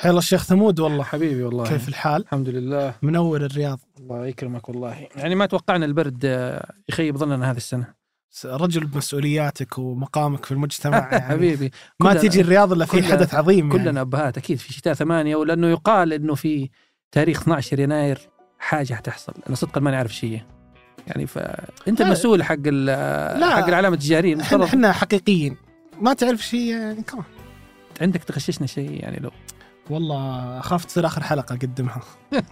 حيا الله الشيخ ثمود والله حبيبي والله. كيف الحال؟ الحمد لله. منور الرياض. الله يكرمك والله. يعني ما توقعنا البرد آه، يخيب ظننا هذه السنة. رجل بمسؤولياتك ومقامك في المجتمع يعني. حبيبي. ما تيجي الرياض إلا في حدث عظيم يعني. كلنا أبهات أكيد في شتاء ثمانية ولأنه يقال إنه في تاريخ 12 يناير حاجة حتحصل. أنا صدقا ماني عارف شيء. يعني فانت. المسؤول حق لا. حق العلامة التجارية إحنا حقيقيين. ما تعرف شيء يعني كمان عندك تغششنا شيء يعني لو والله أخاف تصير آخر حلقة أقدمها.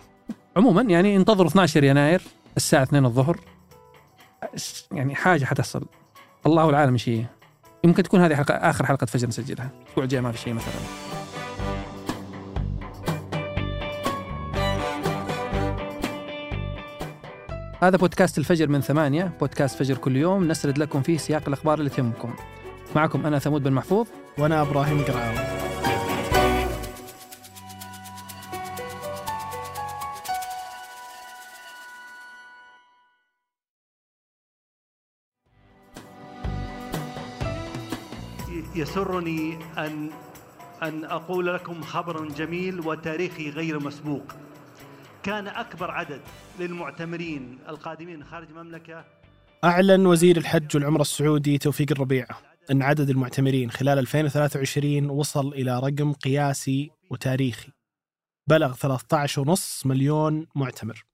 عموما يعني انتظروا 12 يناير الساعة 2 الظهر. يعني حاجة حتحصل. الله العالم إيش هي يمكن تكون هذه حلقة آخر حلقة فجر نسجلها. الأسبوع الجاي ما في شيء مثلا. هذا بودكاست الفجر من ثمانية بودكاست فجر كل يوم. نسرد لكم فيه سياق الأخبار اللي تهمكم. معكم أنا ثمود بن محفوظ. وأنا إبراهيم قرعاوي يسرني أن أن أقول لكم خبر جميل وتاريخي غير مسبوق. كان أكبر عدد للمعتمرين القادمين خارج المملكة. أعلن وزير الحج والعمرة السعودي توفيق الربيعه أن عدد المعتمرين خلال 2023 وصل إلى رقم قياسي وتاريخي. بلغ 13.5 مليون معتمر.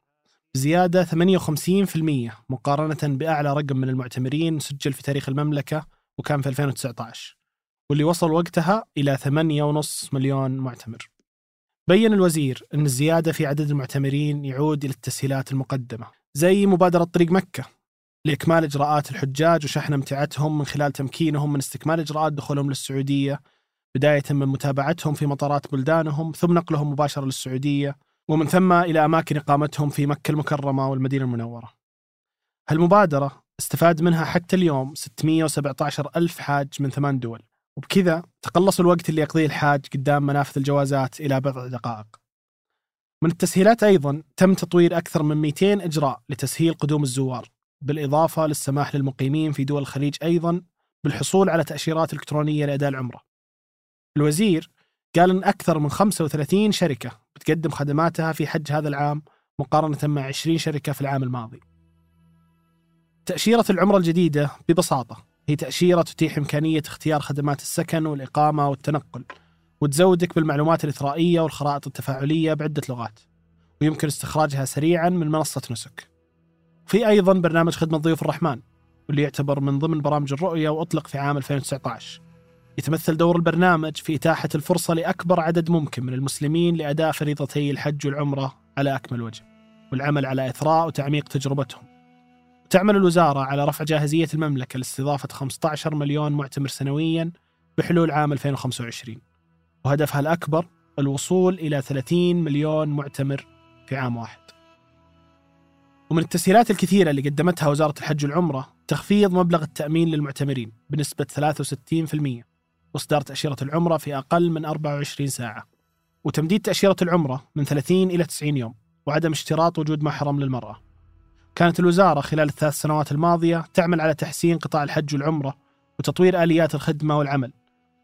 زيادة 58% مقارنة بأعلى رقم من المعتمرين سجل في تاريخ المملكة وكان في 2019 واللي وصل وقتها إلى 8.5 مليون معتمر. بين الوزير أن الزيادة في عدد المعتمرين يعود إلى التسهيلات المقدمة زي مبادرة طريق مكة لإكمال إجراءات الحجاج وشحن أمتعتهم من خلال تمكينهم من استكمال إجراءات دخولهم للسعودية بداية من متابعتهم في مطارات بلدانهم ثم نقلهم مباشرة للسعودية ومن ثم إلى أماكن إقامتهم في مكة المكرمة والمدينة المنورة. هالمبادرة استفاد منها حتى اليوم 617 ألف حاج من ثمان دول. وبكذا تقلصوا الوقت اللي يقضيه الحاج قدام منافذ الجوازات إلى بضع دقائق. من التسهيلات أيضا تم تطوير أكثر من 200 إجراء لتسهيل قدوم الزوار بالإضافة للسماح للمقيمين في دول الخليج أيضا بالحصول على تأشيرات إلكترونية لأداء العمرة. الوزير قال أن أكثر من 35 شركة بتقدم خدماتها في حج هذا العام مقارنة مع 20 شركة في العام الماضي. تأشيرة العمرة الجديدة ببساطة هي تأشيرة تتيح إمكانية اختيار خدمات السكن والإقامة والتنقل وتزودك بالمعلومات الإثرائية والخرائط التفاعلية بعدة لغات ويمكن استخراجها سريعا من منصة نسك. في أيضا برنامج خدمة ضيوف الرحمن واللي يعتبر من ضمن برامج الرؤية وأطلق في عام 2019 يتمثل دور البرنامج في إتاحة الفرصة لأكبر عدد ممكن من المسلمين لأداء فريضتي الحج والعمرة على أكمل وجه والعمل على إثراء وتعميق تجربتهم. تعمل الوزارة على رفع جاهزية المملكة لاستضافة 15 مليون معتمر سنويا بحلول عام 2025 وهدفها الأكبر الوصول إلى 30 مليون معتمر في عام واحد. ومن التسهيلات الكثيرة اللي قدمتها وزارة الحج والعمرة تخفيض مبلغ التأمين للمعتمرين بنسبة 63% وإصدار تأشيرة العمرة في أقل من 24 ساعة وتمديد تأشيرة العمرة من 30 إلى 90 يوم وعدم اشتراط وجود محرم للمرأة. كانت الوزارة خلال الثلاث سنوات الماضية تعمل على تحسين قطاع الحج والعمرة وتطوير آليات الخدمة والعمل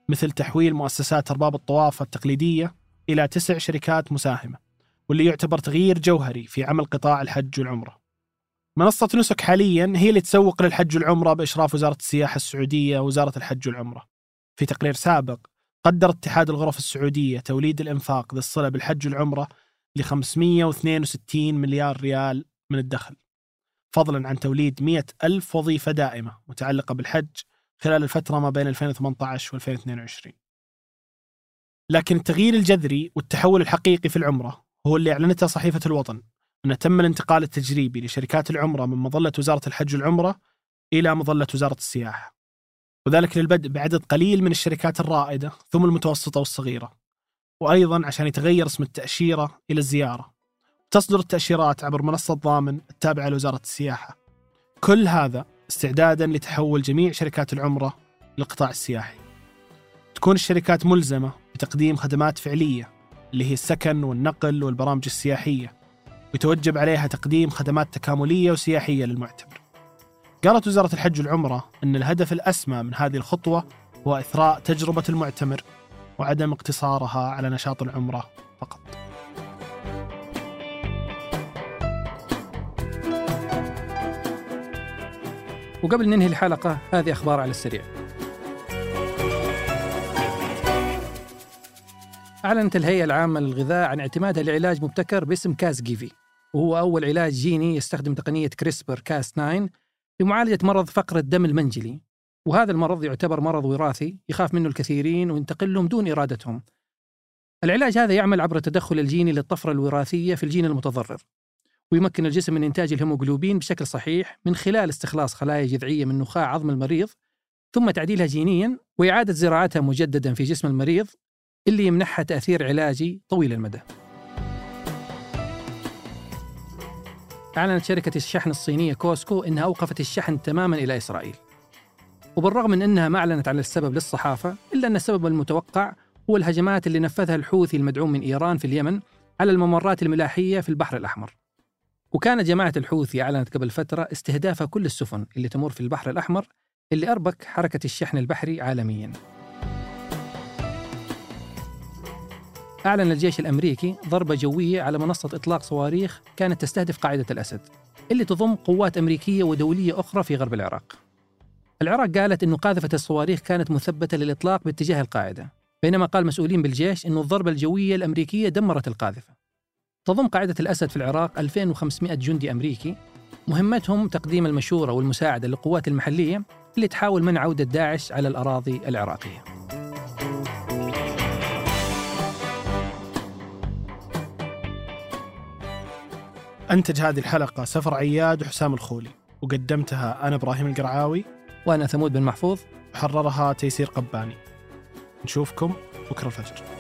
مثل تحويل مؤسسات أرباب الطواف التقليدية إلى تسع شركات مساهمة واللي يعتبر تغيير جوهري في عمل قطاع الحج والعمرة. منصة نسك حاليا هي اللي تسوق للحج والعمرة بإشراف وزارة السياحة السعودية ووزارة الحج والعمرة. في تقرير سابق قدر اتحاد الغرف السعودية توليد الإنفاق ذي الصلة بالحج والعمرة ل 562 مليار ريال من الدخل. فضلا عن توليد 100 ألف وظيفة دائمة متعلقة بالحج خلال الفترة ما بين 2018 و 2022 لكن التغيير الجذري والتحول الحقيقي في العمرة هو اللي أعلنته صحيفة الوطن أن تم الانتقال التجريبي لشركات العمرة من مظلة وزارة الحج والعمرة إلى مظلة وزارة السياحة. وذلك للبدء بعدد قليل من الشركات الرائدة ثم المتوسطة والصغيرة. وأيضا عشان يتغير اسم التأشيرة إلى الزيارة. تصدر التأشيرات عبر منصة ضامن التابعة لوزارة السياحة. كل هذا استعدادا لتحول جميع شركات العمرة للقطاع السياحي. تكون الشركات ملزمة بتقديم خدمات فعلية اللي هي السكن والنقل والبرامج السياحية ويتوجب عليها تقديم خدمات تكاملية وسياحية للمعتمر قالت وزارة الحج والعمرة أن الهدف الأسمى من هذه الخطوة هو إثراء تجربة المعتمر وعدم اقتصارها على نشاط العمرة فقط. وقبل ننهي الحلقة هذه أخبار على السريع. أعلنت الهيئة العامة للغذاء عن اعتمادها لعلاج مبتكر باسم كاس جيفي وهو أول علاج جيني يستخدم تقنية كريسبر كاس 9 لمعالجة مرض فقر الدم المنجلي. وهذا المرض يعتبر مرض وراثي يخاف منه الكثيرين وينتقل لهم دون إرادتهم. العلاج هذا يعمل عبر التدخل الجيني للطفرة الوراثية في الجين المتضرر. ويمكن الجسم من إنتاج الهيموغلوبين بشكل صحيح من خلال استخلاص خلايا جذعية من نخاع عظم المريض ثم تعديلها جينيا وإعادة زراعتها مجددا في جسم المريض اللي يمنحها تأثير علاجي طويل المدى. أعلنت شركة الشحن الصينية كوسكو أنها أوقفت الشحن تماما إلى إسرائيل. وبالرغم من أنها ما أعلنت عن السبب للصحافة إلا أن السبب المتوقع هو الهجمات اللي نفذها الحوثي المدعوم من إيران في اليمن على الممرات الملاحية في البحر الأحمر. وكانت جماعة الحوثي أعلنت قبل فترة استهداف كل السفن اللي تمر في البحر الأحمر اللي أربك حركة الشحن البحري عالمياً. أعلن الجيش الأمريكي ضربة جوية على منصة إطلاق صواريخ كانت تستهدف قاعدة الأسد اللي تضم قوات أمريكية ودولية أخرى في غرب العراق. العراق قالت أنه قاذفة الصواريخ كانت مثبتة للإطلاق باتجاه القاعدة بينما قال مسؤولين بالجيش أن الضربة الجوية الأمريكية دمرت القاذفة. تضم قاعدة الأسد في العراق 2500 جندي أمريكي مهمتهم تقديم المشورة والمساعدة للقوات المحلية اللي تحاول منع عودة داعش على الأراضي العراقية. أنتج هذه الحلقة سفر عياد وحسام الخولي وقدمتها أنا إبراهيم القرعاوي وأنا ثمود بن محفوظ. وحررها تيسير قباني. نشوفكم بكرة الفجر.